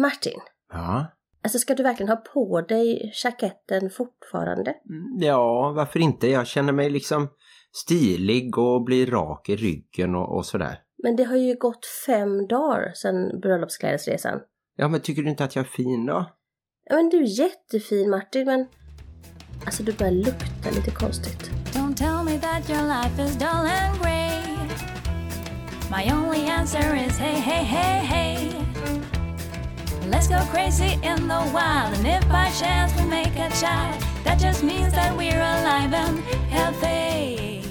Martin, Ja. alltså ska du verkligen ha på dig jaketten fortfarande? Mm, Ja, varför inte? Jag känner mig liksom stilig och blir rak i ryggen och, och sådär. Men det har ju gått fem dagar sedan bröllopsklädesresan. Ja, men tycker du inte att jag är fin då? Ja, men du är jättefin Martin, men alltså du börjar lukta lite konstigt. Don't tell me that your life is dull and grey. My only answer is hey, hey, hey, hey. Let's go crazy in the wild, and if by chance we make a child, that just means that we're alive and healthy.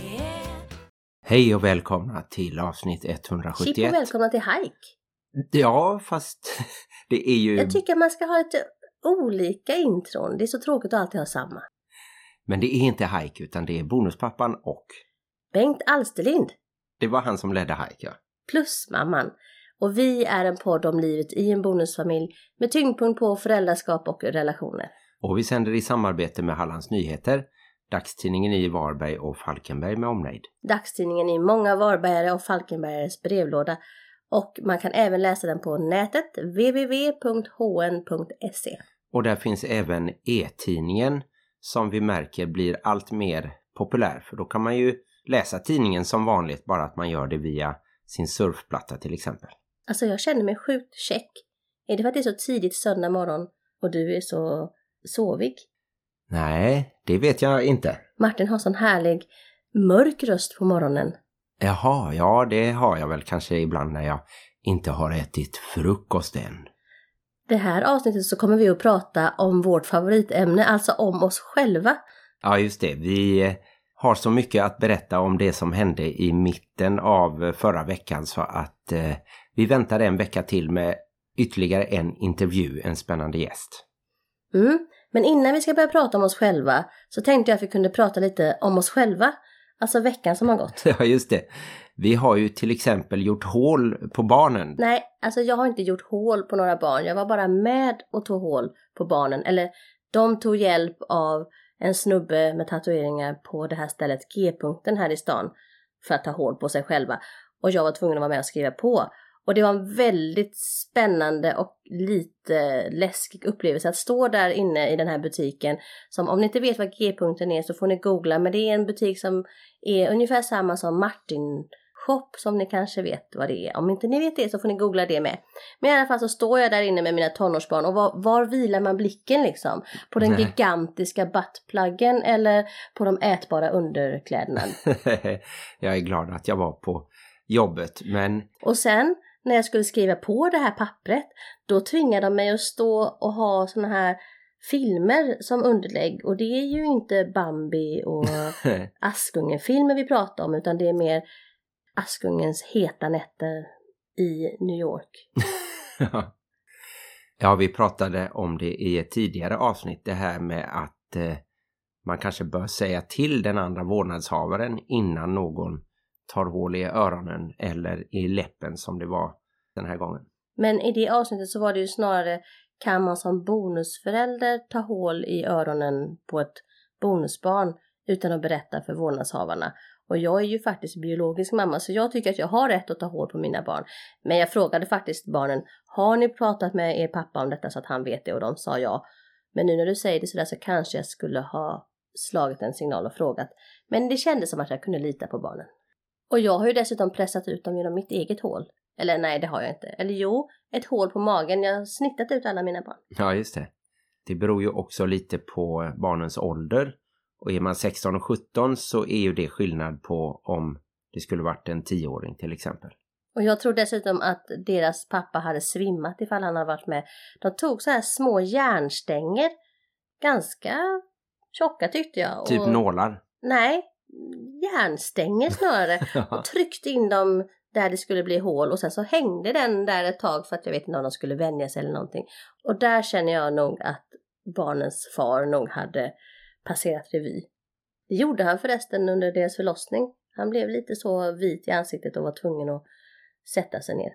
Hej och välkomna till avsnitt Chip och 171. välkomna till Hike. Ja, fast det är ju... Jag tycker man ska ha lite olika intron. Det är så tråkigt att alltid ha samma. Men det är inte Hike utan det är Bonuspappan och Bengt Alsterlind, det var han som ledde Hike, ja. Plusmamman. Och vi är en podd om livet i en bonusfamilj med tyngdpunkt på föräldraskap och relationer. Och vi sänder i samarbete med Hallands Nyheter, dagstidningen i Varberg och Falkenberg med omnejd. Dagstidningen i många Varbergare och Falkenbergares brevlåda och man kan även läsa den på nätet www.hn.se. Och där finns även e-tidningen som vi märker blir allt mer populär. För då kan man ju läsa tidningen som vanligt, bara att man gör det via sin surfplatta till exempel. Alltså jag känner mig sjukt check. Är det för att det är så tidigt söndag morgon och du är så sovig? Nej, det vet jag inte. Martin har sån härlig mörk röst på morgonen. Jaha, ja det har jag väl kanske ibland när jag inte har ätit frukost än. Det här avsnittet så kommer vi att prata om vårt favoritämne, alltså om oss själva. Ja, just det. Vi eh, har så mycket att berätta om det som hände i mitten av eh, förra veckan så att eh, vi väntar en vecka till med ytterligare en intervju, en spännande gäst. Mm. Men innan vi ska börja prata om oss själva så tänkte jag att vi kunde prata lite om oss själva. Alltså veckan som har gått. Ja, just det. Vi har ju till exempel gjort hål på barnen. Nej, alltså jag har inte gjort hål på några barn. Jag var bara med och tog hål på barnen. Eller de tog hjälp av en snubbe med tatueringar på det här stället G-punkten här i stan för att ta hål på sig själva. Och jag var tvungen att vara med och skriva på. Och det var en väldigt spännande och lite läskig upplevelse att stå där inne i den här butiken. Som om ni inte vet vad G-punkten är så får ni googla. Men det är en butik som är ungefär samma som Martin shop som ni kanske vet vad det är. Om inte ni vet det så får ni googla det med. Men i alla fall så står jag där inne med mina tonårsbarn och var, var vilar man blicken liksom? På den Nej. gigantiska buttpluggen eller på de ätbara underkläderna? jag är glad att jag var på jobbet, men Och sen när jag skulle skriva på det här pappret då tvingade de mig att stå och ha såna här filmer som underlägg och det är ju inte Bambi och Askungen-filmer vi pratar om utan det är mer Askungens heta nätter i New York. ja, vi pratade om det i ett tidigare avsnitt, det här med att eh, man kanske bör säga till den andra vårdnadshavaren innan någon tar hål i öronen eller i läppen som det var den här gången. Men i det avsnittet så var det ju snarare kan man som bonusförälder ta hål i öronen på ett bonusbarn utan att berätta för vårdnadshavarna. Och jag är ju faktiskt biologisk mamma så jag tycker att jag har rätt att ta hål på mina barn. Men jag frågade faktiskt barnen, har ni pratat med er pappa om detta så att han vet det? Och de sa ja. Men nu när du säger det sådär så kanske jag skulle ha slagit en signal och frågat. Men det kändes som att jag kunde lita på barnen. Och jag har ju dessutom pressat ut dem genom mitt eget hål. Eller nej, det har jag inte. Eller jo, ett hål på magen. Jag har snittat ut alla mina barn. Ja, just det. Det beror ju också lite på barnens ålder. Och är man 16 och 17 så är ju det skillnad på om det skulle varit en 10-åring till exempel. Och jag tror dessutom att deras pappa hade svimmat ifall han hade varit med. De tog så här små järnstänger. Ganska tjocka tyckte jag. Typ och... nålar. Nej, järnstänger snarare. Och tryckte in dem där det skulle bli hål och sen så hängde den där ett tag för att jag vet inte om de skulle vänja sig eller någonting. Och där känner jag nog att barnens far nog hade passerat revy. Det gjorde han förresten under deras förlossning. Han blev lite så vit i ansiktet och var tvungen att sätta sig ner.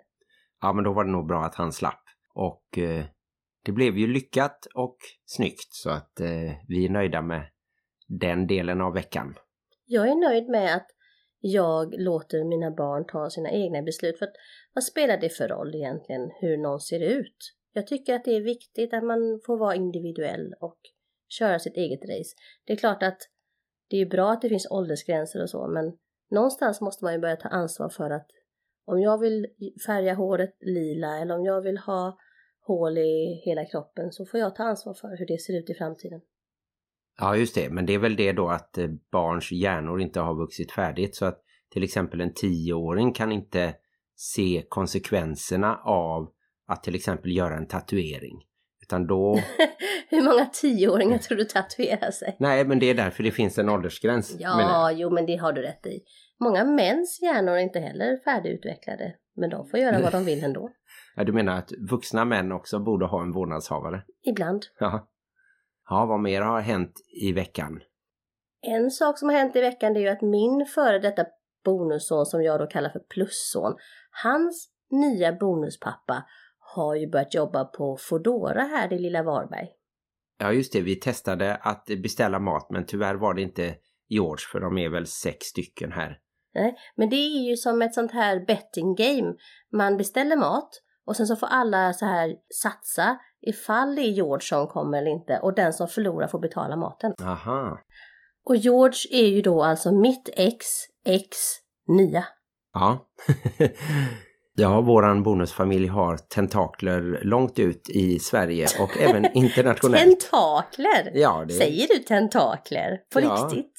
ja, men då var det nog bra att han slapp. Och eh, det blev ju lyckat och snyggt så att eh, vi är nöjda med den delen av veckan. Jag är nöjd med att jag låter mina barn ta sina egna beslut. För att, vad spelar det för roll egentligen hur någon ser ut? Jag tycker att det är viktigt att man får vara individuell och köra sitt eget race. Det är klart att det är bra att det finns åldersgränser och så, men någonstans måste man ju börja ta ansvar för att om jag vill färga håret lila eller om jag vill ha hål i hela kroppen så får jag ta ansvar för hur det ser ut i framtiden. Ja, just det. Men det är väl det då att eh, barns hjärnor inte har vuxit färdigt så att till exempel en tioåring kan inte se konsekvenserna av att till exempel göra en tatuering. Utan då... Hur många tioåringar tror du tatuerar sig? Nej, men det är därför det finns en åldersgräns. Ja, jo men det har du rätt i. Många mäns hjärnor är inte heller färdigutvecklade. Men de får göra vad de vill ändå. Ja, du menar att vuxna män också borde ha en vårdnadshavare? Ibland. Ja. Ja, vad mer har hänt i veckan? En sak som har hänt i veckan det är ju att min före detta bonusson som jag då kallar för plusson, hans nya bonuspappa har ju börjat jobba på Fodora här i lilla Varberg. Ja just det, vi testade att beställa mat men tyvärr var det inte George för de är väl sex stycken här. Nej, men det är ju som ett sånt här betting game. Man beställer mat och sen så får alla så här satsa ifall det är George som kommer eller inte och den som förlorar får betala maten. Aha. Och George är ju då alltså mitt ex, ex, nya. Ja. Ja, våran bonusfamilj har tentakler långt ut i Sverige och även internationellt. tentakler? Ja, det... Säger du tentakler? På ja, riktigt?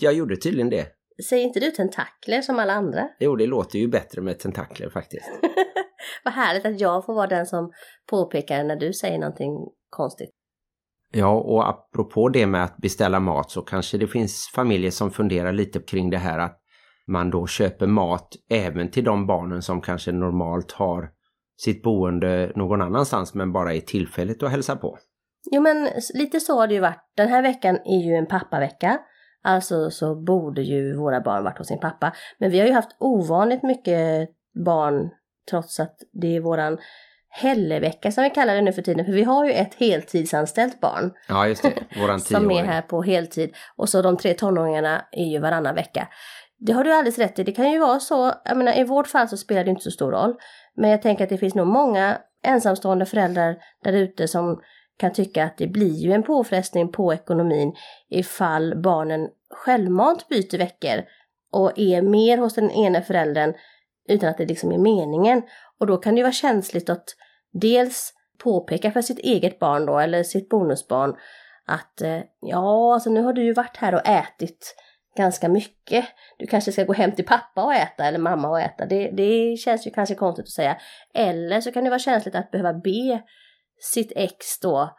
Jag gjorde tydligen det. Säger inte du tentakler som alla andra? Jo, det låter ju bättre med tentakler faktiskt. Vad härligt att jag får vara den som påpekar när du säger någonting konstigt. Ja, och apropå det med att beställa mat så kanske det finns familjer som funderar lite kring det här att man då köper mat även till de barnen som kanske normalt har sitt boende någon annanstans men bara är tillfälligt att hälsa på. Jo men lite så har det ju varit. Den här veckan är ju en pappavecka. Alltså så borde ju våra barn varit hos sin pappa. Men vi har ju haft ovanligt mycket barn trots att det är våran Hellevecka som vi kallar det nu för tiden. För vi har ju ett heltidsanställt barn. Ja just det, våran Som är här på heltid. Och så de tre tonåringarna är ju varannan vecka. Det har du alldeles rätt i. Det kan ju vara så, jag menar i vårt fall så spelar det inte så stor roll. Men jag tänker att det finns nog många ensamstående föräldrar där ute som kan tycka att det blir ju en påfrestning på ekonomin ifall barnen självmant byter veckor och är mer hos den ena föräldern utan att det liksom är meningen. Och då kan det ju vara känsligt att dels påpeka för sitt eget barn då, eller sitt bonusbarn, att eh, ja, alltså nu har du ju varit här och ätit ganska mycket. Du kanske ska gå hem till pappa och äta eller mamma och äta. Det, det känns ju kanske konstigt att säga. Eller så kan det vara känsligt att behöva be sitt ex då,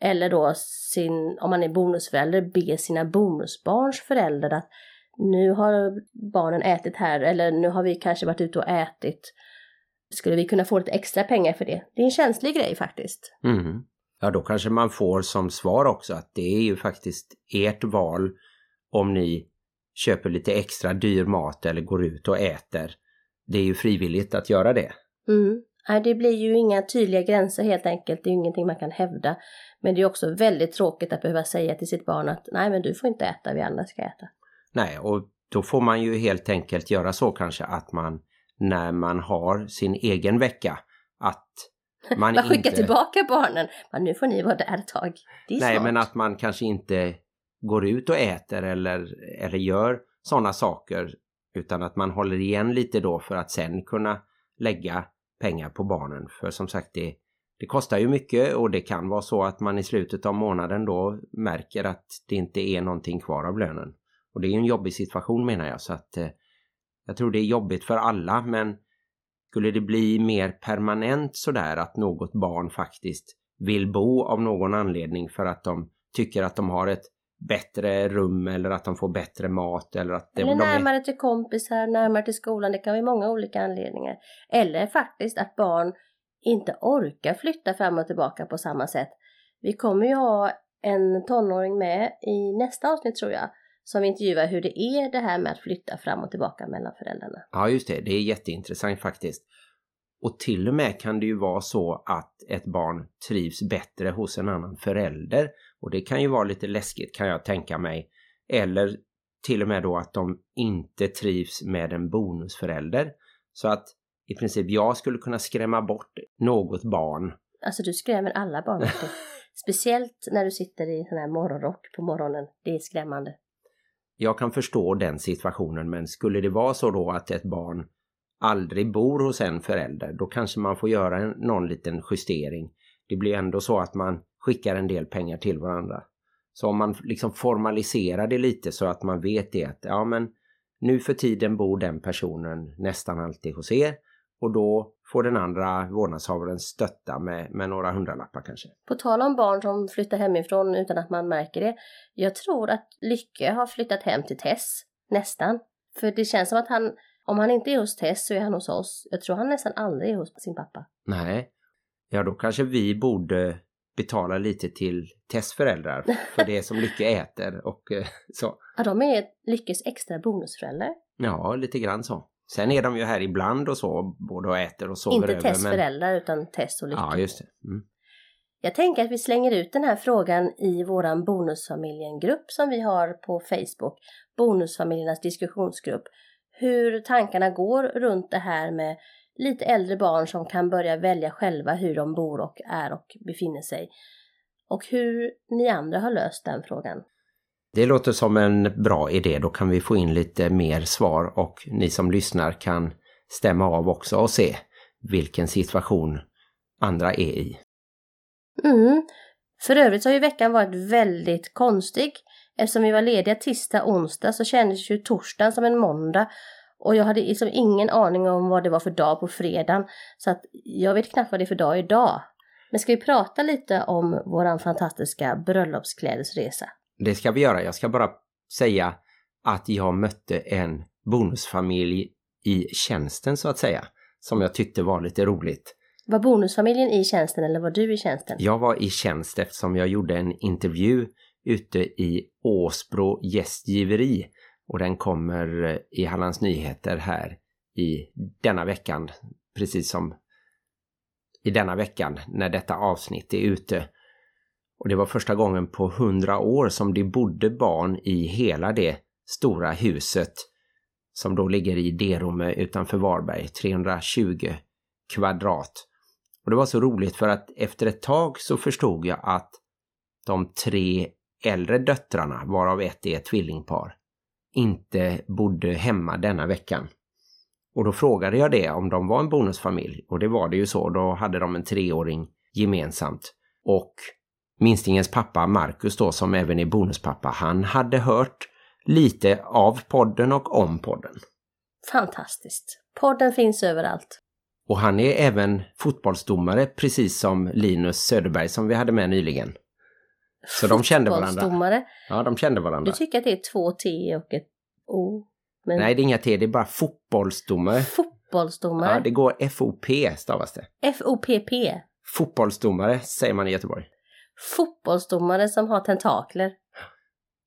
eller då sin, om man är bonusförälder, be sina bonusbarns föräldrar att nu har barnen ätit här eller nu har vi kanske varit ute och ätit. Skulle vi kunna få lite extra pengar för det? Det är en känslig grej faktiskt. Mm. Ja, då kanske man får som svar också att det är ju faktiskt ert val om ni köper lite extra dyr mat eller går ut och äter. Det är ju frivilligt att göra det. Mm. Det blir ju inga tydliga gränser helt enkelt. Det är ju ingenting man kan hävda. Men det är också väldigt tråkigt att behöva säga till sitt barn att nej men du får inte äta, vi andra ska äta. Nej, och då får man ju helt enkelt göra så kanske att man när man har sin egen vecka att man, man skickar inte... tillbaka barnen. Men nu får ni vara där ett tag. Nej, smart. men att man kanske inte går ut och äter eller, eller gör sådana saker utan att man håller igen lite då för att sen kunna lägga pengar på barnen. För som sagt det, det kostar ju mycket och det kan vara så att man i slutet av månaden då märker att det inte är någonting kvar av lönen. Och det är en jobbig situation menar jag så att eh, jag tror det är jobbigt för alla men skulle det bli mer permanent sådär att något barn faktiskt vill bo av någon anledning för att de tycker att de har ett bättre rum eller att de får bättre mat eller att det, eller närmare är... till kompisar, närmare till skolan. Det kan vara många olika anledningar. Eller faktiskt att barn inte orkar flytta fram och tillbaka på samma sätt. Vi kommer ju ha en tonåring med i nästa avsnitt tror jag som intervjuar hur det är det här med att flytta fram och tillbaka mellan föräldrarna. Ja just det, det är jätteintressant faktiskt. Och till och med kan det ju vara så att ett barn trivs bättre hos en annan förälder. Och det kan ju vara lite läskigt kan jag tänka mig. Eller till och med då att de inte trivs med en bonusförälder. Så att i princip jag skulle kunna skrämma bort något barn Alltså du skrämmer alla barn. Speciellt när du sitter i sån här morgonrock på morgonen. Det är skrämmande. Jag kan förstå den situationen men skulle det vara så då att ett barn aldrig bor hos en förälder då kanske man får göra en, någon liten justering. Det blir ändå så att man skickar en del pengar till varandra. Så om man liksom formaliserar det lite så att man vet det att ja men nu för tiden bor den personen nästan alltid hos er och då får den andra vårdnadshavaren stötta med, med några hundralappar kanske. På tal om barn som flyttar hemifrån utan att man märker det. Jag tror att Lycke har flyttat hem till Tess. Nästan. För det känns som att han, om han inte är hos Tess så är han hos oss. Jag tror han nästan aldrig är hos sin pappa. Nej, ja då kanske vi borde betala lite till Tess föräldrar för det som Lycke äter och eh, så. Ja, de är Lyckes extra bonusföräldrar. Ja, lite grann så. Sen är de ju här ibland och så, både och äter och sover Inte över. Tess men... föräldrar utan Tess och Lycke. Ja, just det. Mm. Jag tänker att vi slänger ut den här frågan i våran Bonusfamiljen-grupp som vi har på Facebook. Bonusfamiljernas diskussionsgrupp. Hur tankarna går runt det här med lite äldre barn som kan börja välja själva hur de bor och är och befinner sig. Och hur ni andra har löst den frågan. Det låter som en bra idé. Då kan vi få in lite mer svar och ni som lyssnar kan stämma av också och se vilken situation andra är i. Mm. För övrigt så har ju veckan varit väldigt konstig. Eftersom vi var lediga tisdag, onsdag så kändes ju torsdagen som en måndag. Och jag hade liksom ingen aning om vad det var för dag på fredagen. Så att jag vet knappt vad det är för dag idag. Men ska vi prata lite om våran fantastiska bröllopsklädesresa? Det ska vi göra. Jag ska bara säga att jag mötte en bonusfamilj i tjänsten så att säga. Som jag tyckte var lite roligt. Var bonusfamiljen i tjänsten eller var du i tjänsten? Jag var i tjänst eftersom jag gjorde en intervju ute i Åsbro gästgiveri och den kommer i Hallands Nyheter här i denna veckan, precis som i denna veckan när detta avsnitt är ute. Och det var första gången på hundra år som det bodde barn i hela det stora huset som då ligger i Derome utanför Varberg, 320 kvadrat. Och det var så roligt för att efter ett tag så förstod jag att de tre äldre döttrarna, varav ett är ett tvillingpar, inte bodde hemma denna veckan. Och då frågade jag det om de var en bonusfamilj och det var det ju så, då hade de en treåring gemensamt. Och minstingens pappa Marcus då som även är bonuspappa, han hade hört lite av podden och om podden. Fantastiskt. Podden finns överallt. Och han är även fotbollsdomare precis som Linus Söderberg som vi hade med nyligen. Så de kände varandra. Ja, de kände varandra. Du tycker att det är två T och ett O? Men Nej, det är inga T, det är bara fotbollsdomare. fotbollsdomare? Ja, det går F-O-P stavas det. F-O-P-P. Fotbollsdomare säger man i Göteborg. Fotbollsdomare som har tentakler.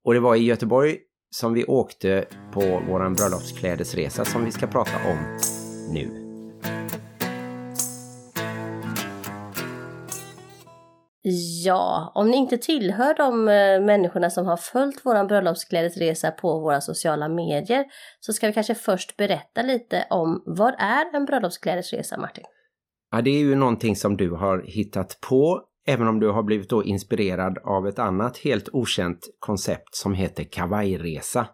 Och det var i Göteborg som vi åkte på våran bröllopsklädesresa som vi ska prata om nu. Ja, om ni inte tillhör de eh, människorna som har följt våran bröllopsklädesresa på våra sociala medier så ska vi kanske först berätta lite om vad är en bröllopsklädesresa, Martin? Ja, det är ju någonting som du har hittat på, även om du har blivit då inspirerad av ett annat helt okänt koncept som heter kavajresa.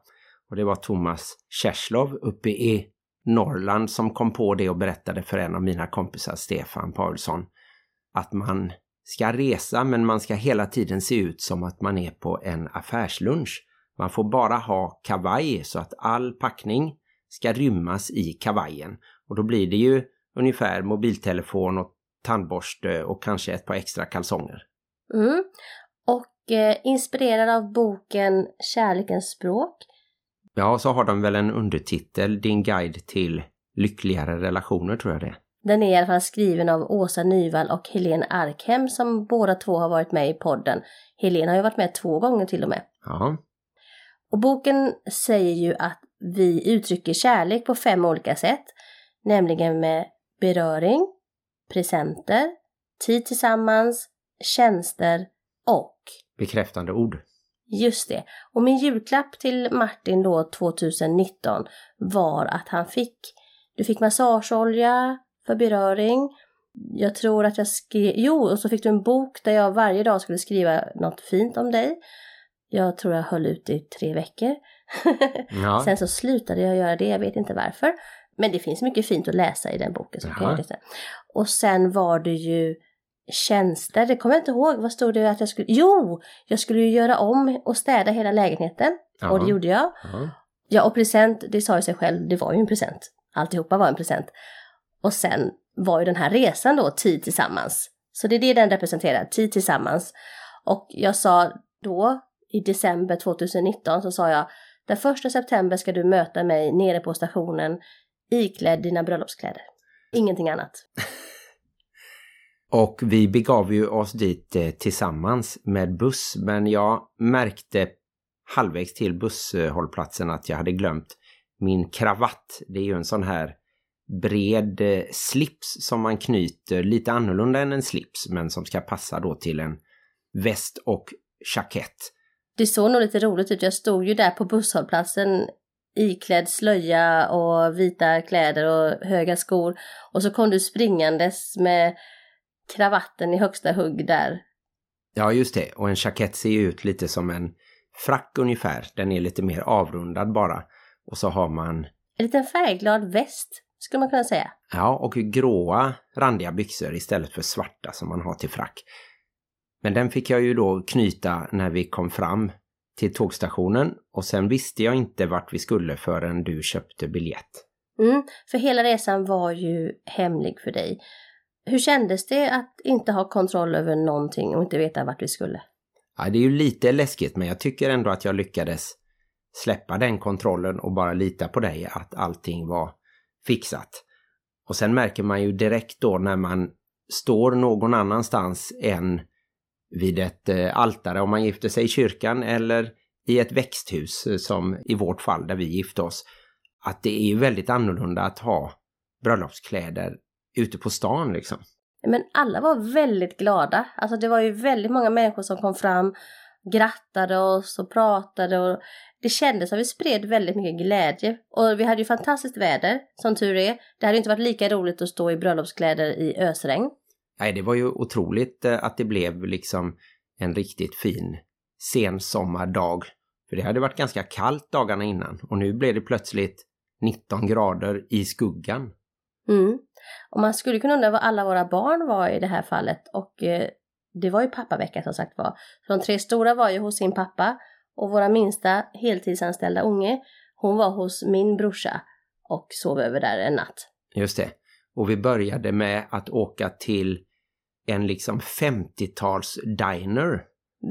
Och det var Thomas Kerslov uppe i Norrland som kom på det och berättade för en av mina kompisar, Stefan Paulsson, att man ska resa men man ska hela tiden se ut som att man är på en affärslunch. Man får bara ha kavaj så att all packning ska rymmas i kavajen. Och då blir det ju ungefär mobiltelefon och tandborste och kanske ett par extra kalsonger. Mm. Och eh, inspirerad av boken Kärlekens språk. Ja, så har de väl en undertitel, Din guide till lyckligare relationer tror jag det. Den är i alla fall skriven av Åsa Nyvall och Helene Arkhem som båda två har varit med i podden. Helene har ju varit med två gånger till och med. Ja, Och boken säger ju att vi uttrycker kärlek på fem olika sätt. Nämligen med beröring, presenter, tid tillsammans, tjänster och bekräftande ord. Just det. Och min julklapp till Martin då 2019 var att han fick, du fick massageolja för beröring, jag tror att jag skrev, jo, och så fick du en bok där jag varje dag skulle skriva något fint om dig. Jag tror jag höll ut i tre veckor. Ja. Sen så slutade jag göra det, jag vet inte varför. Men det finns mycket fint att läsa i den boken. Så kan Jaha. Och sen var det ju tjänster, det kommer jag inte ihåg. Vad stod det att jag skulle... Jo! Jag skulle ju göra om och städa hela lägenheten. Ja. Och det gjorde jag. Ja. Ja, och present, det sa ju sig själv, det var ju en present. Alltihopa var en present. Och sen var ju den här resan då, tid tillsammans. Så det är det den representerar, tid tillsammans. Och jag sa då, i december 2019, så sa jag, den första september ska du möta mig nere på stationen iklädd dina bröllopskläder. Ingenting annat. Och vi begav ju oss dit eh, tillsammans med buss men jag märkte halvvägs till busshållplatsen att jag hade glömt min kravatt. Det är ju en sån här bred eh, slips som man knyter lite annorlunda än en slips men som ska passa då till en väst och jackett. Det såg nog lite roligt ut. Jag stod ju där på busshållplatsen iklädd slöja och vita kläder och höga skor. Och så kom du springandes med kravatten i högsta hugg där. Ja just det, och en jackett ser ju ut lite som en frack ungefär. Den är lite mer avrundad bara. Och så har man En liten färgglad väst, skulle man kunna säga. Ja, och gråa randiga byxor istället för svarta som man har till frack. Men den fick jag ju då knyta när vi kom fram till tågstationen och sen visste jag inte vart vi skulle förrän du köpte biljett. Mm, för hela resan var ju hemlig för dig. Hur kändes det att inte ha kontroll över någonting och inte veta vart vi skulle? Ja, det är ju lite läskigt men jag tycker ändå att jag lyckades släppa den kontrollen och bara lita på dig att allting var fixat. Och sen märker man ju direkt då när man står någon annanstans än vid ett eh, altare om man gifter sig i kyrkan eller i ett växthus eh, som i vårt fall där vi gifte oss. Att det är ju väldigt annorlunda att ha bröllopskläder ute på stan liksom. Men alla var väldigt glada. Alltså det var ju väldigt många människor som kom fram, grattade oss och pratade och det kändes som vi spred väldigt mycket glädje. Och vi hade ju fantastiskt väder, som tur är. Det hade inte varit lika roligt att stå i bröllopskläder i ösregn. Nej, det var ju otroligt eh, att det blev liksom en riktigt fin sensommardag. För det hade varit ganska kallt dagarna innan och nu blev det plötsligt 19 grader i skuggan. Mm. Och man skulle kunna undra vad alla våra barn var i det här fallet och eh, det var ju pappavecka som sagt var. Så de tre stora var ju hos sin pappa och våra minsta heltidsanställda unge, hon var hos min brorsa och sov över där en natt. Just det. Och vi började med att åka till en liksom 50-tals diner.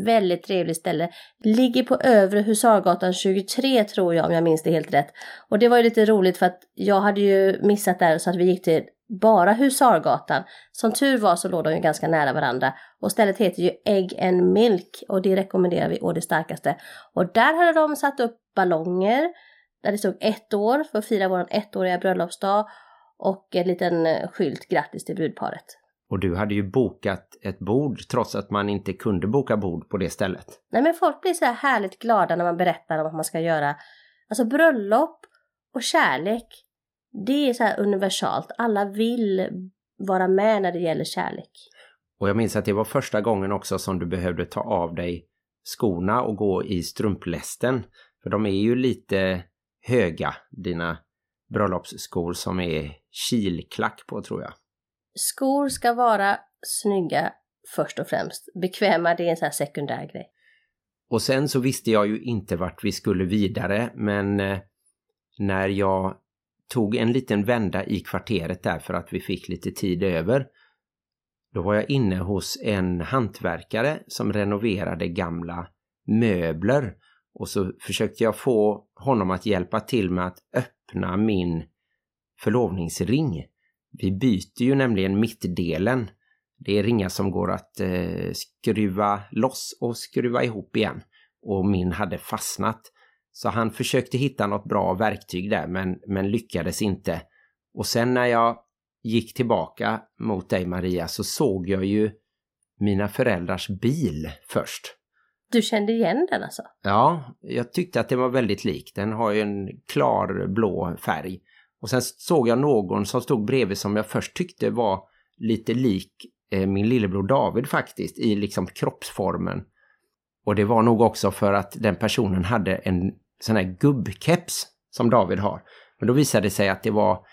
Väldigt trevligt ställe. Ligger på övre Husargatan 23 tror jag om jag minns det helt rätt. Och det var ju lite roligt för att jag hade ju missat där så att vi gick till bara Husargatan. Som tur var så låg de ju ganska nära varandra. Och stället heter ju Egg and Milk och det rekommenderar vi å det starkaste. Och där hade de satt upp ballonger där det stod ett år för att fira vår ettåriga bröllopsdag och en liten skylt grattis till brudparet. Och du hade ju bokat ett bord trots att man inte kunde boka bord på det stället. Nej men folk blir så här härligt glada när man berättar om att man ska göra Alltså bröllop och kärlek Det är så här universalt. Alla vill vara med när det gäller kärlek. Och jag minns att det var första gången också som du behövde ta av dig skorna och gå i strumplästen. För de är ju lite höga, dina bröllopsskor som är kilklack på tror jag. Skor ska vara snygga först och främst. Bekväma det är en sån här sekundär grej. Och sen så visste jag ju inte vart vi skulle vidare men eh, när jag tog en liten vända i kvarteret där för att vi fick lite tid över då var jag inne hos en hantverkare som renoverade gamla möbler och så försökte jag få honom att hjälpa till med att öppna min förlovningsring. Vi byter ju nämligen mittdelen. Det är ringar som går att eh, skruva loss och skruva ihop igen. Och min hade fastnat. Så han försökte hitta något bra verktyg där men, men lyckades inte. Och sen när jag gick tillbaka mot dig Maria så såg jag ju mina föräldrars bil först. Du kände igen den alltså? Ja, jag tyckte att det var väldigt lik. Den har ju en klar blå färg. Och sen såg jag någon som stod bredvid som jag först tyckte var lite lik eh, min lillebror David faktiskt i liksom kroppsformen. Och det var nog också för att den personen hade en sån här gubbkeps som David har. Men då visade det sig att det var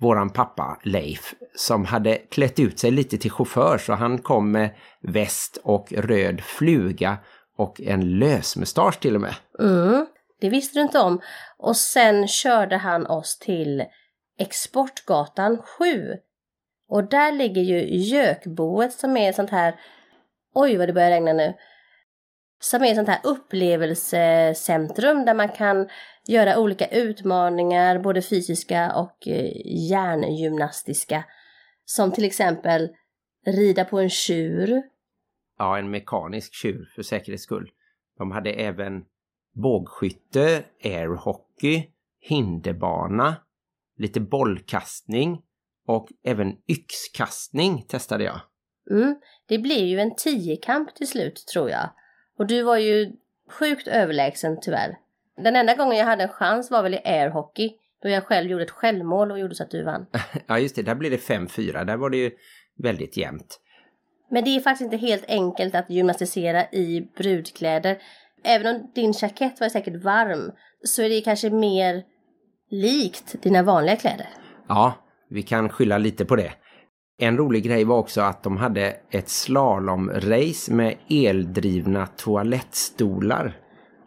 våran pappa Leif som hade klätt ut sig lite till chaufför så han kom med väst och röd fluga och en lösmustasch till och med. Mm, det visste du inte om. Och sen körde han oss till Exportgatan 7. Och där ligger ju Gökboet som är ett sånt här, oj vad det börjar regna nu, som är ett sånt här upplevelsecentrum där man kan göra olika utmaningar, både fysiska och eh, hjärngymnastiska. Som till exempel rida på en tjur. Ja, en mekanisk tjur för säkerhets skull. De hade även bågskytte, airhockey, hinderbana, lite bollkastning och även yxkastning testade jag. Mm, det blev ju en tiokamp till slut tror jag. Och du var ju sjukt överlägsen tyvärr. Den enda gången jag hade en chans var väl i airhockey. Då jag själv gjorde ett självmål och gjorde så att du vann. ja just det, där blev det 5-4. Där var det ju väldigt jämnt. Men det är faktiskt inte helt enkelt att gymnastisera i brudkläder. Även om din jackett var säkert varm så är det kanske mer likt dina vanliga kläder. Ja, vi kan skylla lite på det. En rolig grej var också att de hade ett slalomrace med eldrivna toalettstolar.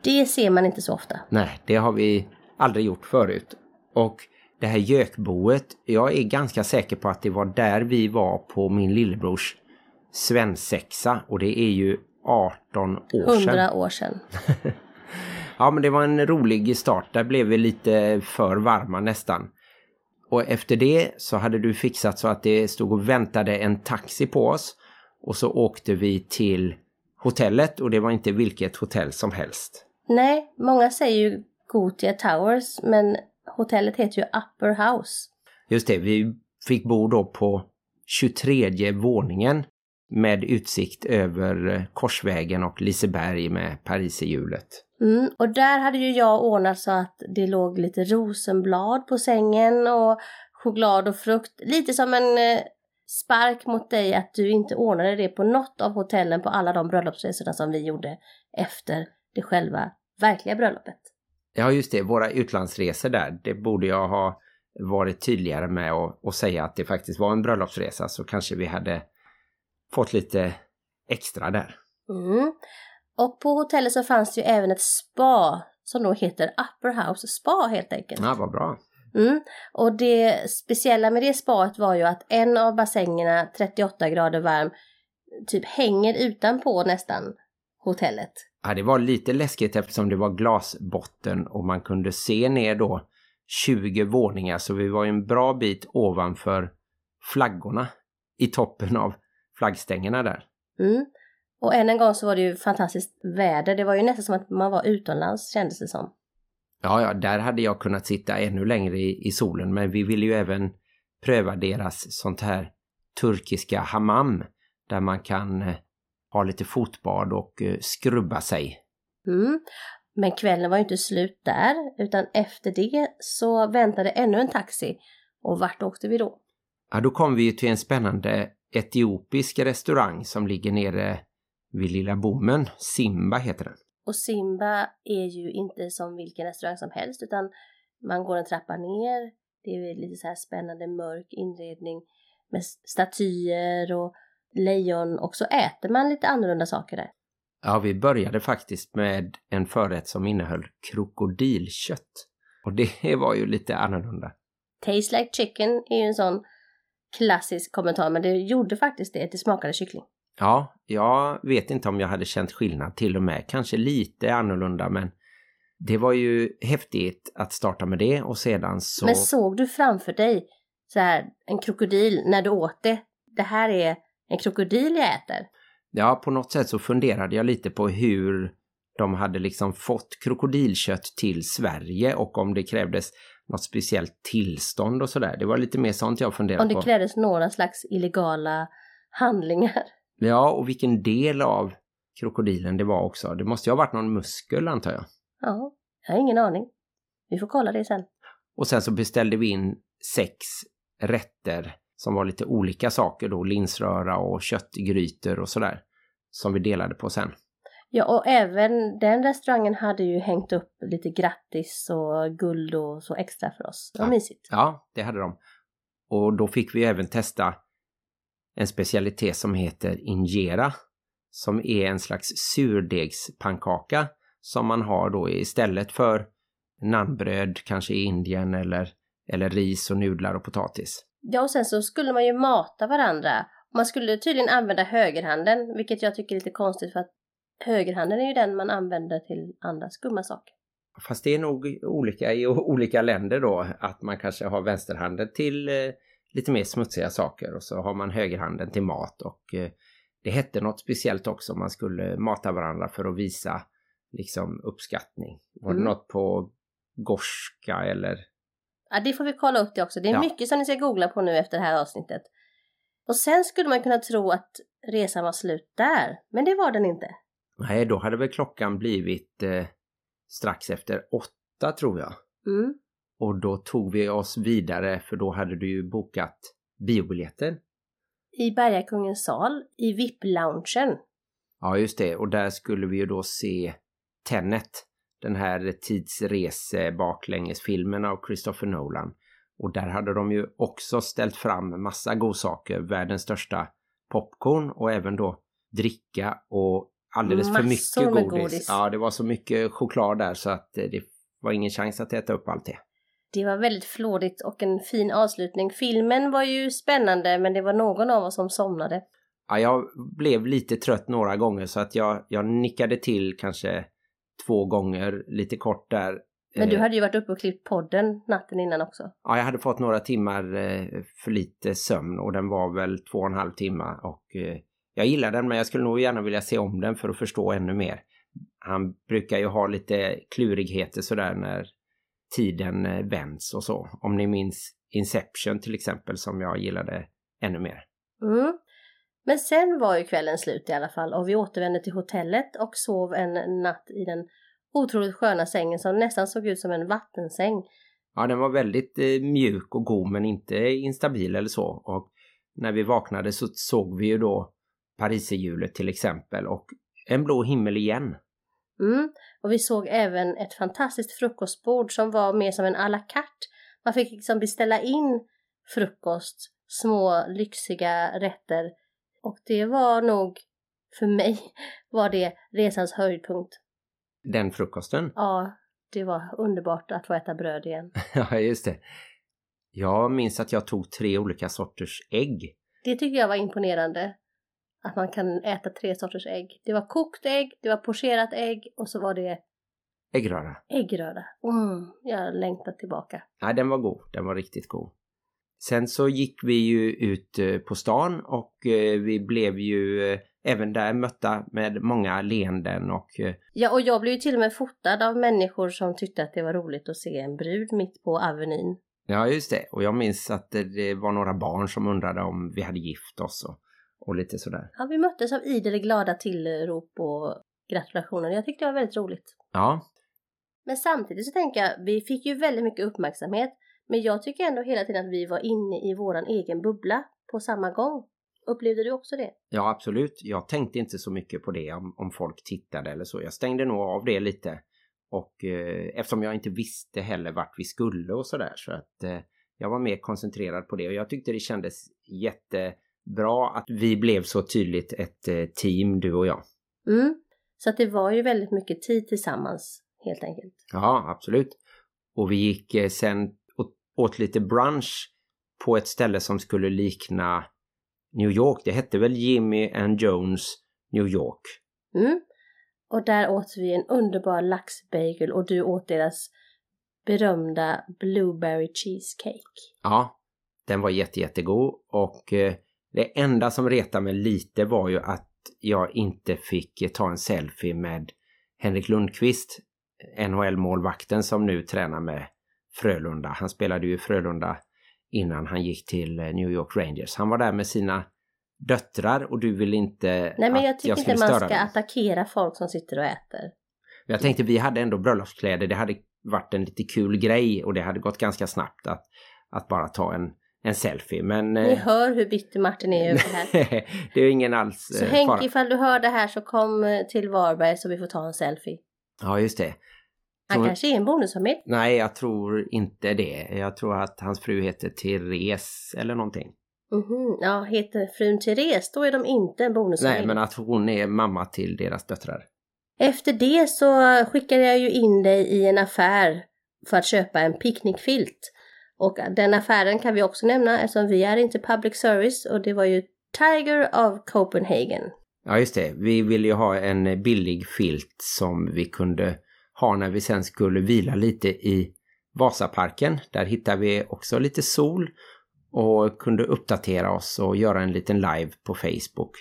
Det ser man inte så ofta. Nej, det har vi aldrig gjort förut. Och det här gökboet, jag är ganska säker på att det var där vi var på min lillebrors svensexa. Och det är ju 18 år sedan. 100 år sedan. ja, men det var en rolig start. Där blev vi lite för varma nästan. Och efter det så hade du fixat så att det stod och väntade en taxi på oss. Och så åkte vi till hotellet och det var inte vilket hotell som helst. Nej, många säger ju Gotia Towers men hotellet heter ju Upper House. Just det, vi fick bo då på 23 våningen med utsikt över Korsvägen och Liseberg med Pariserhjulet. Mm, och där hade ju jag ordnat så att det låg lite rosenblad på sängen och choklad och frukt. Lite som en eh, spark mot dig att du inte ordnade det på något av hotellen på alla de bröllopsresorna som vi gjorde efter det själva verkliga bröllopet. Ja just det, våra utlandsresor där, det borde jag ha varit tydligare med och, och säga att det faktiskt var en bröllopsresa så kanske vi hade fått lite extra där. Mm. Och på hotellet så fanns det ju även ett spa som då heter Upper House Spa helt enkelt. Ja, vad bra. Mm. Och det speciella med det spaet var ju att en av bassängerna, 38 grader varm, typ hänger utanpå nästan hotellet. Ja, det var lite läskigt eftersom det var glasbotten och man kunde se ner då 20 våningar så vi var ju en bra bit ovanför flaggorna i toppen av flaggstängerna där. Mm. Och än en gång så var det ju fantastiskt väder. Det var ju nästan som att man var utomlands kändes det som. Ja, ja, där hade jag kunnat sitta ännu längre i, i solen. Men vi ville ju även pröva deras sånt här turkiska hammam. Där man kan eh, ha lite fotbad och eh, skrubba sig. Mm. Men kvällen var ju inte slut där. Utan efter det så väntade ännu en taxi. Och vart åkte vi då? Ja, då kom vi ju till en spännande etiopisk restaurang som ligger nere vid Lilla Bommen. Simba heter den. Och Simba är ju inte som vilken restaurang som helst utan man går en trappa ner. Det är lite så här spännande mörk inredning med statyer och lejon och så äter man lite annorlunda saker där. Ja, vi började faktiskt med en förrätt som innehöll krokodilkött. Och det var ju lite annorlunda. Taste like chicken är ju en sån klassisk kommentar men det gjorde faktiskt det, det smakade kyckling. Ja, jag vet inte om jag hade känt skillnad till och med. Kanske lite annorlunda men det var ju häftigt att starta med det och sedan så... Men såg du framför dig så här en krokodil när du åt det? Det här är en krokodil jag äter. Ja, på något sätt så funderade jag lite på hur de hade liksom fått krokodilkött till Sverige och om det krävdes något speciellt tillstånd och sådär. Det var lite mer sånt jag funderade på. Om det krävdes några slags illegala handlingar. Ja, och vilken del av krokodilen det var också. Det måste ju ha varit någon muskel antar jag. Ja, jag har ingen aning. Vi får kolla det sen. Och sen så beställde vi in sex rätter som var lite olika saker då, linsröra och köttgrytor och sådär. Som vi delade på sen. Ja, och även den restaurangen hade ju hängt upp lite grattis och guld och så extra för oss. Det var Ja. mysigt. Ja, det hade de. Och då fick vi även testa en specialitet som heter injera. Som är en slags surdegspannkaka som man har då istället för naanbröd kanske i Indien eller, eller ris och nudlar och potatis. Ja, och sen så skulle man ju mata varandra. Man skulle tydligen använda högerhanden, vilket jag tycker är lite konstigt för att högerhanden är ju den man använder till andra skumma saker. Fast det är nog olika i olika länder då att man kanske har vänsterhanden till eh, lite mer smutsiga saker och så har man högerhanden till mat och eh, det hette något speciellt också man skulle mata varandra för att visa liksom uppskattning. Var det Mm. något på gorska eller? Ja, det får vi kolla upp det också. Det är Ja. mycket som ni ska googla på nu efter det här avsnittet. Och sen skulle man kunna tro att resan var slut där, men det var den inte. Nej, då hade väl klockan blivit eh, strax efter åtta tror jag. Mm. Och då tog vi oss vidare för då hade du ju bokat biobiljetter. I Bergakungens sal, i VIP-loungen. Ja, just det. Och där skulle vi ju då se Tenet. Den här tidsrese baklängesfilmen av Christopher Nolan. Och där hade de ju också ställt fram massa godsaker. Världens största popcorn och även då dricka och alldeles för mycket godis. godis. Ja, det var så mycket choklad där så att eh, det var ingen chans att äta upp allt det. Det var väldigt flådigt och en fin avslutning. Filmen var ju spännande men det var någon av oss som somnade. Ja, jag blev lite trött några gånger så att jag, jag nickade till kanske två gånger lite kort där. Men du Eh, hade ju varit uppe och klippt podden natten innan också. Ja, jag hade fått några timmar eh, för lite sömn och den var väl två och en halv timme och jag gillar den men jag skulle nog gärna vilja se om den för att förstå ännu mer. Han brukar ju ha lite klurigheter sådär när tiden eh, vänds och så. Om ni minns Inception till exempel som jag gillade ännu mer. Mm. Men sen var ju kvällen slut i alla fall och vi återvände till hotellet och sov en natt i den otroligt sköna sängen som nästan såg ut som en vattensäng. Ja, den var väldigt eh, mjuk och god men inte instabil eller så. Och när vi vaknade så såg vi ju då Pariserhjulet till exempel och en blå himmel igen. Mm. Och vi såg även ett fantastiskt frukostbord som var mer som en à la carte. Man fick liksom beställa in frukost, små lyxiga rätter. Och det var nog, för mig, var det resans höjdpunkt. Den frukosten. Ja, det var underbart att få äta bröd igen. Ja, just det. Jag minns att jag tog tre olika sorters ägg. Det tycker jag var imponerande. Att man kan äta tre sorters ägg. Det var kokt ägg, det var pocherat ägg och så var det Äggröra. äggröra. Mm, jag längtar tillbaka. Nej, den var god. Den var riktigt god. Sen så gick vi ju ut eh, på stan och eh, vi blev ju eh, även där mötta med många leenden och Ja, och jag blev ju till och med fotad av människor som tyckte att det var roligt att se en brud mitt på Avenyn. Ja, just det. Och jag minns att det- det var några barn som undrade om vi hade gift oss och, och lite sådär. Ja, vi möttes av idel glada tillrop och gratulationer. Jag tyckte det var väldigt roligt. Ja, Men samtidigt så tänker jag, vi fick ju väldigt mycket uppmärksamhet. Men jag tycker ändå hela tiden att vi var inne i våran egen bubbla på samma gång. Upplevde du också det? ja absolut. Jag tänkte inte så mycket på det om, om folk tittade eller så. Jag stängde nog av det lite. Och eh, eftersom jag inte visste heller vart vi skulle och sådär så att eh, jag var mer koncentrerad på det och jag tyckte det kändes jättebra att vi blev så tydligt ett eh, team, du och jag. Mm. Så att det var ju väldigt mycket tid tillsammans helt enkelt. Ja, absolut. Och vi gick eh, sen och åt lite brunch på ett ställe som skulle likna New York. Det hette väl Jimmy and Jones New York. Mm. Och där åt vi en underbar laxbagel och du åt deras berömda blueberry cheesecake. Ja, den var jätte, jättegod och eh, det enda som retade mig lite var ju att jag inte fick ta en selfie med Henrik Lundqvist, NHL-målvakten som nu tränar med Frölunda. Han spelade ju i Frölunda innan han gick till New York Rangers. Han var där med sina döttrar och du vill inte Nej men jag tycker skulle inte man ska dem. attackera folk som sitter och äter. Jag tänkte vi hade ändå bröllopskläder. Det hade varit en lite kul grej och det hade gått ganska snabbt att, att bara ta en en selfie. Men Ni eh, hör hur bitter Martin är över det här. det är ingen alls Så eh, Henke, fara. ifall du hör det här så kom eh, till Varberg så vi får ta en selfie. Ja, just det. Han kanske är en bonusfamilj. Nej, jag tror inte det. Jag tror att hans fru heter Therese eller någonting. Mhm, Ja, heter frun Therese, då är de inte en bonusfamilj. Nej, men att hon är mamma till deras döttrar. Efter det så skickade jag ju in dig i en affär för att köpa en picknickfilt. Och den affären kan vi också nämna eftersom vi är inte public service och det var ju Tiger of Copenhagen. Ja, just det. Vi ville ju ha en billig filt som vi kunde ha när vi sen skulle vila lite i Vasaparken. Där hittade vi också lite sol och kunde uppdatera oss och göra en liten live på Facebook.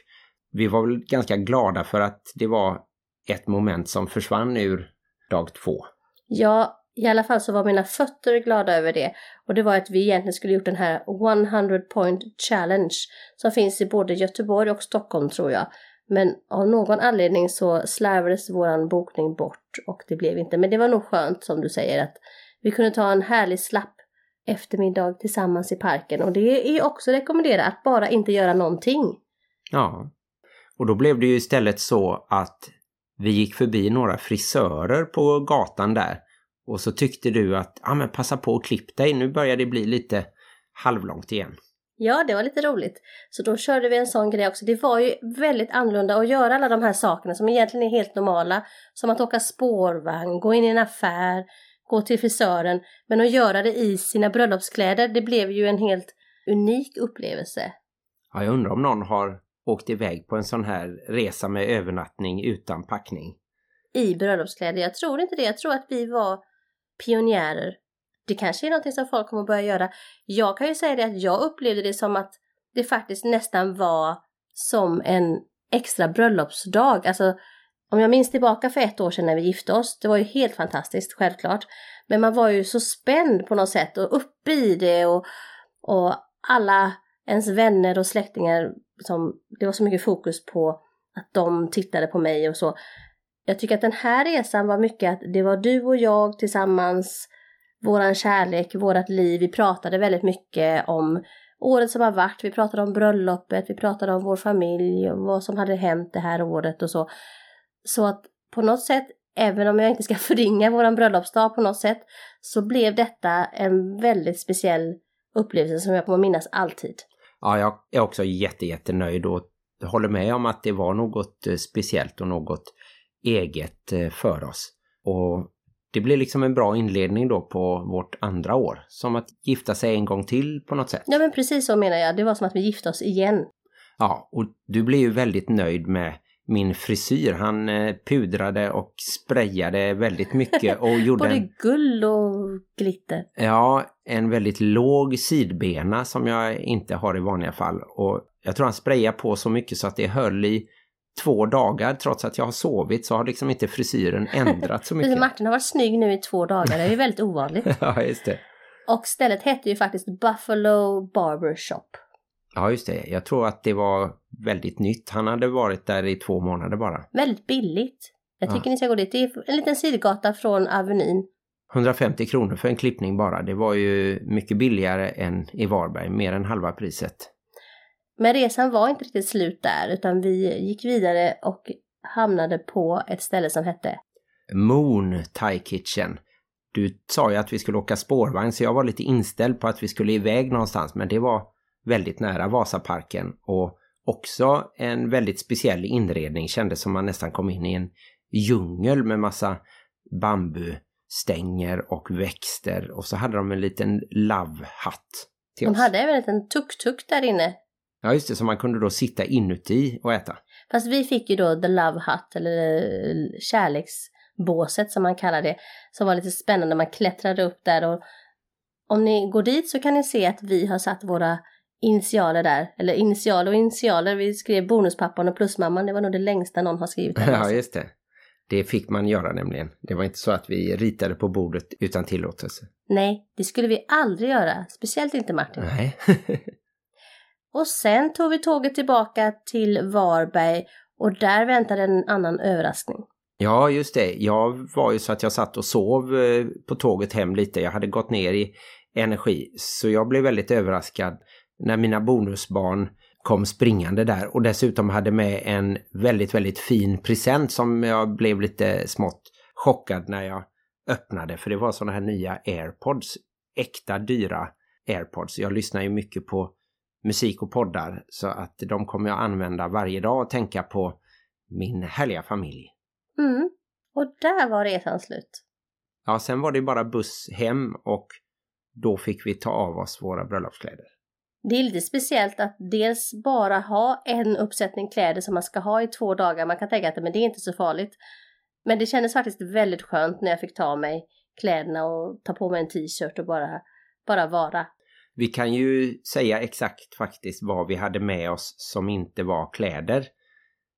Vi var väl ganska glada för att det var ett moment som försvann ur dag två. Ja, i alla fall så var mina fötter glada över det. Och det var att vi egentligen skulle gjort den här 100 point challenge som finns i både Göteborg och Stockholm tror jag. Men av någon anledning så slarvades våran bokning bort och det blev inte. Men det var nog skönt som du säger att vi kunde ta en härlig slapp eftermiddag tillsammans i parken. Och det är också rekommenderat att bara inte göra någonting. Ja. Och då blev det ju istället så att vi gick förbi några frisörer på gatan där. Och så tyckte du att, ja men passa på att klipp dig, nu börjar det bli lite halvlångt igen. Ja, det var lite roligt. Så då körde vi en sån grej också. Det var ju väldigt annorlunda att göra alla de här sakerna som egentligen är helt normala. Som att åka spårvagn, gå in i en affär, gå till frisören. Men att göra det i sina bröllopskläder, det blev ju en helt unik upplevelse. Ja, jag undrar om någon har åkt iväg på en sån här resa med övernattning utan packning. I bröllopskläder. Jag tror inte det. Jag tror att vi var pionjärer. Det kanske är någonting som folk kommer börja göra. Jag kan ju säga det att jag upplevde det som att det faktiskt nästan var som en extra bröllopsdag. Alltså, om jag minns tillbaka för ett år sedan när vi gifte oss, det var ju helt fantastiskt, självklart. Men man var ju så spänd på något sätt och uppe i det och, och alla ens vänner och släktingar, som, det var så mycket fokus på att de tittade på mig och så. Jag tycker att den här resan var mycket att det var du och jag tillsammans, våran kärlek, vårat liv. Vi pratade väldigt mycket om året som har varit. Vi pratade om bröllopet, vi pratade om vår familj och vad som hade hänt det här året och så. Så att på något sätt, även om jag inte ska förringa våran bröllopsdag på något sätt, så blev detta en väldigt speciell upplevelse som jag kommer minnas alltid. Ja, jag är också jätte, jättenöjd och håller med om att det var något eh, speciellt och något eget eh, för oss. Och det blir liksom en bra inledning då på vårt andra år. Som att gifta sig en gång till på något sätt. Ja men precis så menar jag, det var som att vi gifte oss igen. Ja, och du blev ju väldigt nöjd med min frisyr. Han eh, pudrade och sprayade väldigt mycket och gjorde Både en, guld och glitter. ja, en väldigt låg sidbena som jag inte har i vanliga fall. Och jag tror han sprayade på så mycket så att det höll i två dagar. Trots att jag har sovit så har liksom inte frisyren ändrats så mycket. Martin har varit snygg nu i två dagar, det är ju väldigt ovanligt. ja, just det. Och stället hette ju faktiskt Buffalo Barber Shop. Ja, just det. Jag tror att det var väldigt nytt. Han hade varit där i två månader bara. Väldigt billigt. Jag tycker Ja. ni ska gå dit. Det är en liten sidgata från Avenyn. 150 kronor för en klippning bara. Det var ju mycket billigare än i Varberg. Mer än halva priset. Men resan var inte riktigt slut där utan vi gick vidare och hamnade på ett ställe som hette Moon Thai Kitchen. Du sa ju att vi skulle åka spårvagn så jag var lite inställd på att vi skulle iväg någonstans men det var väldigt nära Vasaparken och också en väldigt speciell inredning kändes som man nästan kom in i en djungel med massa bambustänger och växter och så hade de en liten love-hatt till De oss. hade även en liten tuk-tuk där inne. Ja just det, så man kunde då sitta inuti och äta. Fast vi fick ju då The Love Hut, eller eh, kärleksbåset som man kallar det. Som var lite spännande, man klättrade upp där och om ni går dit så kan ni se att vi har satt våra initialer där. Eller initialer och initialer, vi skrev bonuspappan och plusmamman, det var nog det längsta någon har skrivit. Ja just det. Det fick man göra nämligen. Det var inte så att vi ritade på bordet utan tillåtelse. Nej, det skulle vi aldrig göra, speciellt inte Martin. Nej. Och sen tog vi tåget tillbaka till Varberg och där väntade en annan överraskning. Ja, just det. Jag var ju så att jag satt och sov eh, på tåget hem lite. Jag hade gått ner i energi. Så jag blev väldigt överraskad när mina bonusbarn kom springande där och dessutom hade med en väldigt, väldigt fin present som jag blev lite smått chockad när jag öppnade. För det var sådana här nya airpods, äkta dyra airpods. Jag lyssnar ju mycket på musik och poddar så att de kommer jag använda varje dag och tänka på min härliga familj. Mm. Och där var resan slut. Ja, sen var det bara buss hem och då fick vi ta av oss våra bröllopskläder. Det är lite speciellt att dels bara ha en uppsättning kläder som man ska ha i två dagar. Man kan tänka att men det är inte så farligt. Men det kändes faktiskt väldigt skönt när jag fick ta av mig kläderna och ta på mig en t-shirt och bara, bara vara. Vi kan ju säga exakt faktiskt vad vi hade med oss som inte var kläder.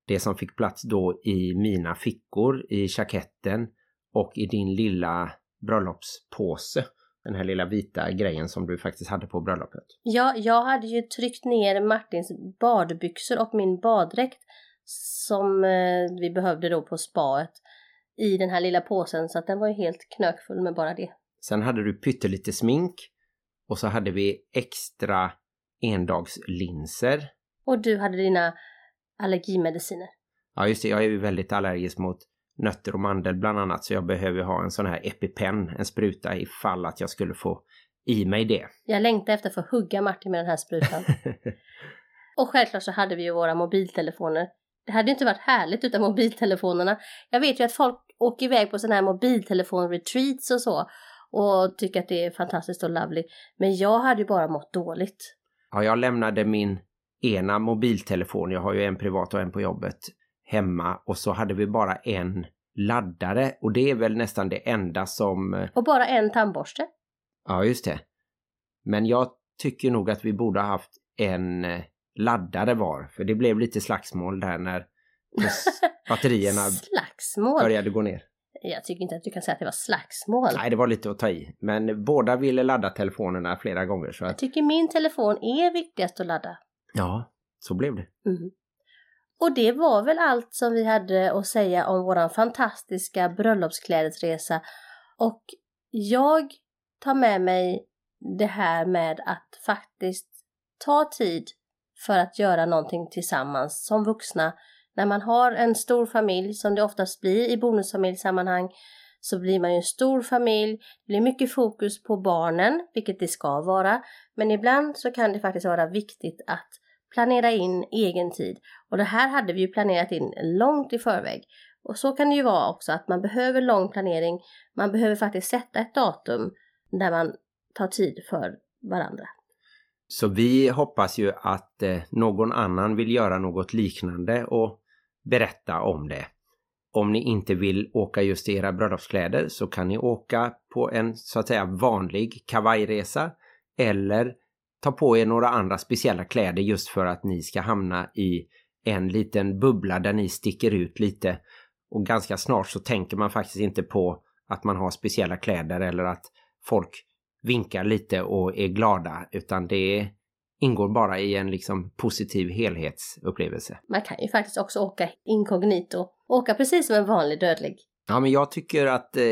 Det som fick plats då i mina fickor, i jaketten och i din lilla bröllopspåse. Den här lilla vita grejen som du faktiskt hade på bröllopet. Ja, jag hade ju tryckt ner Martins badbyxor och min baddräkt som eh, vi behövde då på spaet i den här lilla påsen så att den var ju helt knökfull med bara det. Sen hade du pyttelite smink och så hade vi extra endagslinser. Och du hade dina allergimediciner. Ja just det, jag är ju väldigt allergisk mot nötter och mandel bland annat så jag behöver ha en sån här EpiPen, en spruta ifall att jag skulle få i mig det. Jag längtar efter att få hugga Martin med den här sprutan. och självklart så hade vi ju våra mobiltelefoner. Det hade inte varit härligt utan mobiltelefonerna. Jag vet ju att folk åker iväg på sådana här mobiltelefon-retreats och så och tycker att det är fantastiskt och lovely. Men jag hade ju bara mått dåligt. Ja, jag lämnade min ena mobiltelefon, jag har ju en privat och en på jobbet, hemma och så hade vi bara en laddare och det är väl nästan det enda som... eh, Och bara en tandborste. Ja, just det. Men jag tycker nog att vi borde ha haft en eh, laddare var, för det blev lite slagsmål där när batterierna Slagsmål. började gå ner. Jag tycker inte att du kan säga att det var slagsmål. Nej, det var lite att ta i. Men båda ville ladda telefonerna flera gånger så Jag att... tycker min telefon är viktigast att ladda. Ja, så blev det. Mm. Och det var väl allt som vi hade att säga om våran fantastiska bröllopsklädesresa. Och jag tar med mig det här med att faktiskt ta tid för att göra någonting tillsammans som vuxna. När man har en stor familj, som det oftast blir i bonusfamiljsammanhang, så blir man ju en stor familj. Det blir mycket fokus på barnen, vilket det ska vara. Men ibland så kan det faktiskt vara viktigt att planera in egen tid. Och det här hade vi ju planerat in långt i förväg. Och så kan det ju vara också att man behöver lång planering. Man behöver faktiskt sätta ett datum där man tar tid för varandra. Så vi hoppas ju att eh, någon annan vill göra något liknande och berätta om det. Om ni inte vill åka just i era bröllopskläder så kan ni åka på en så att säga vanlig kavajresa eller ta på er några andra speciella kläder just för att ni ska hamna i en liten bubbla där ni sticker ut lite. Och ganska snart så tänker man faktiskt inte på att man har speciella kläder eller att folk vinkar lite och är glada utan det ingår bara i en liksom positiv helhetsupplevelse. Man kan ju faktiskt också åka inkognito. Åka precis som en vanlig dödlig. Ja men jag tycker att eh,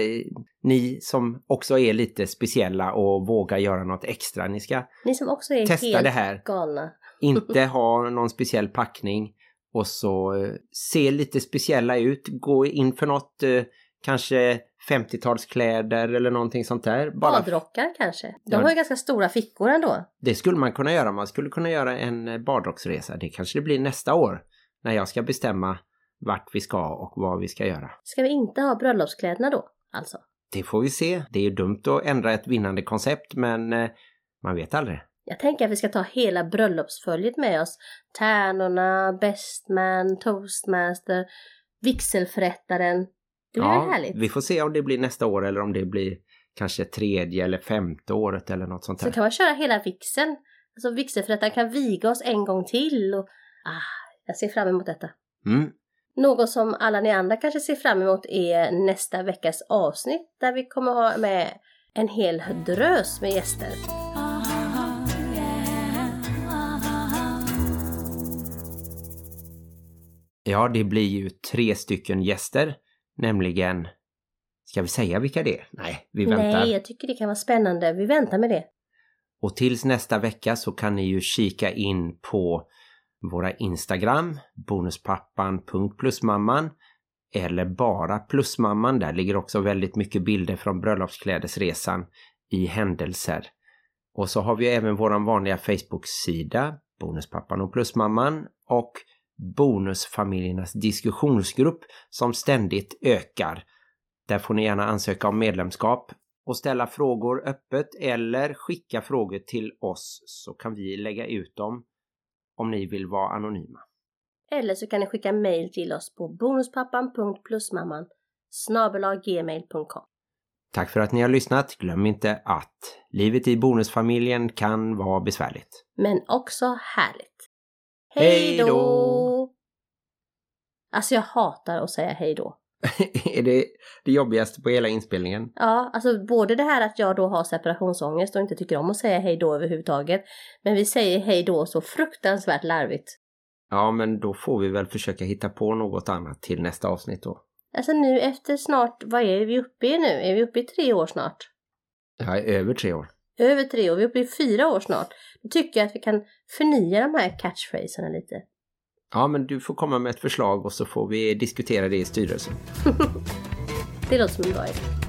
ni som också är lite speciella och vågar göra något extra, ni ska Ni som också är Testa helt det här. galna. inte ha någon speciell packning och så eh, se lite speciella ut, gå in för något eh, kanske 50-talskläder eller någonting sånt där. Bara Badrockar kanske. De Ja. har ju ganska stora fickor ändå. Det skulle man kunna göra. Man skulle kunna göra en eh, badrocksresa. Det kanske det blir nästa år. När jag ska bestämma vart vi ska och vad vi ska göra. Ska vi inte ha bröllopskläderna då? Alltså. Det får vi se. Det är ju dumt att ändra ett vinnande koncept men eh, man vet aldrig. Jag tänker att vi ska ta hela bröllopsföljet med oss. Tärnorna, bestman, toastmaster, vigselförrättaren. Det blir väl härligt? vi får se om det blir nästa år eller om det blir kanske tredje eller femte året eller något sånt Så där. kan man köra hela vigseln. Alltså vigselförrättaren kan viga oss en gång till. Och, ah, jag ser fram emot detta. Mm. Något som alla ni andra kanske ser fram emot är nästa veckas avsnitt där vi kommer ha med en hel drös med gäster. Ja, det blir ju tre stycken gäster. Nämligen... Ska vi säga vilka det är? Nej, vi väntar. Nej, jag tycker det kan vara spännande. Vi väntar med det. Och tills nästa vecka så kan ni ju kika in på våra Instagram, bonuspappan.plusmamman eller bara plusmamman. Där ligger också väldigt mycket bilder från bröllopsklädesresan i händelser. Och så har vi även våran vanliga Facebook-sida, Bonuspappan och Plusmamman och Bonusfamiljernas diskussionsgrupp som ständigt ökar. Där får ni gärna ansöka om medlemskap och ställa frågor öppet eller skicka frågor till oss så kan vi lägga ut dem om ni vill vara anonyma. Eller så kan ni skicka mail till oss på bonuspappan.plusmamman snabelaggmail.com Tack för att ni har lyssnat. Glöm inte att livet i bonusfamiljen kan vara besvärligt. Men också härligt. Hej då! Alltså jag hatar att säga hej då. är det det jobbigaste på hela inspelningen? Ja, alltså både det här att jag då har separationsångest och inte tycker om att säga hej då överhuvudtaget. Men vi säger hej då så fruktansvärt larvigt. Ja, men då får vi väl försöka hitta på något annat till nästa avsnitt då. Alltså nu efter snart, vad är vi uppe i nu? Är vi uppe i tre år snart? Är över tre år. Över tre år, vi i fyra år snart. Då tycker jag att vi kan förnya de här catchphraserna lite. Ja, men du får komma med ett förslag och så får vi diskutera det i styrelsen. Det låter som en bra idé.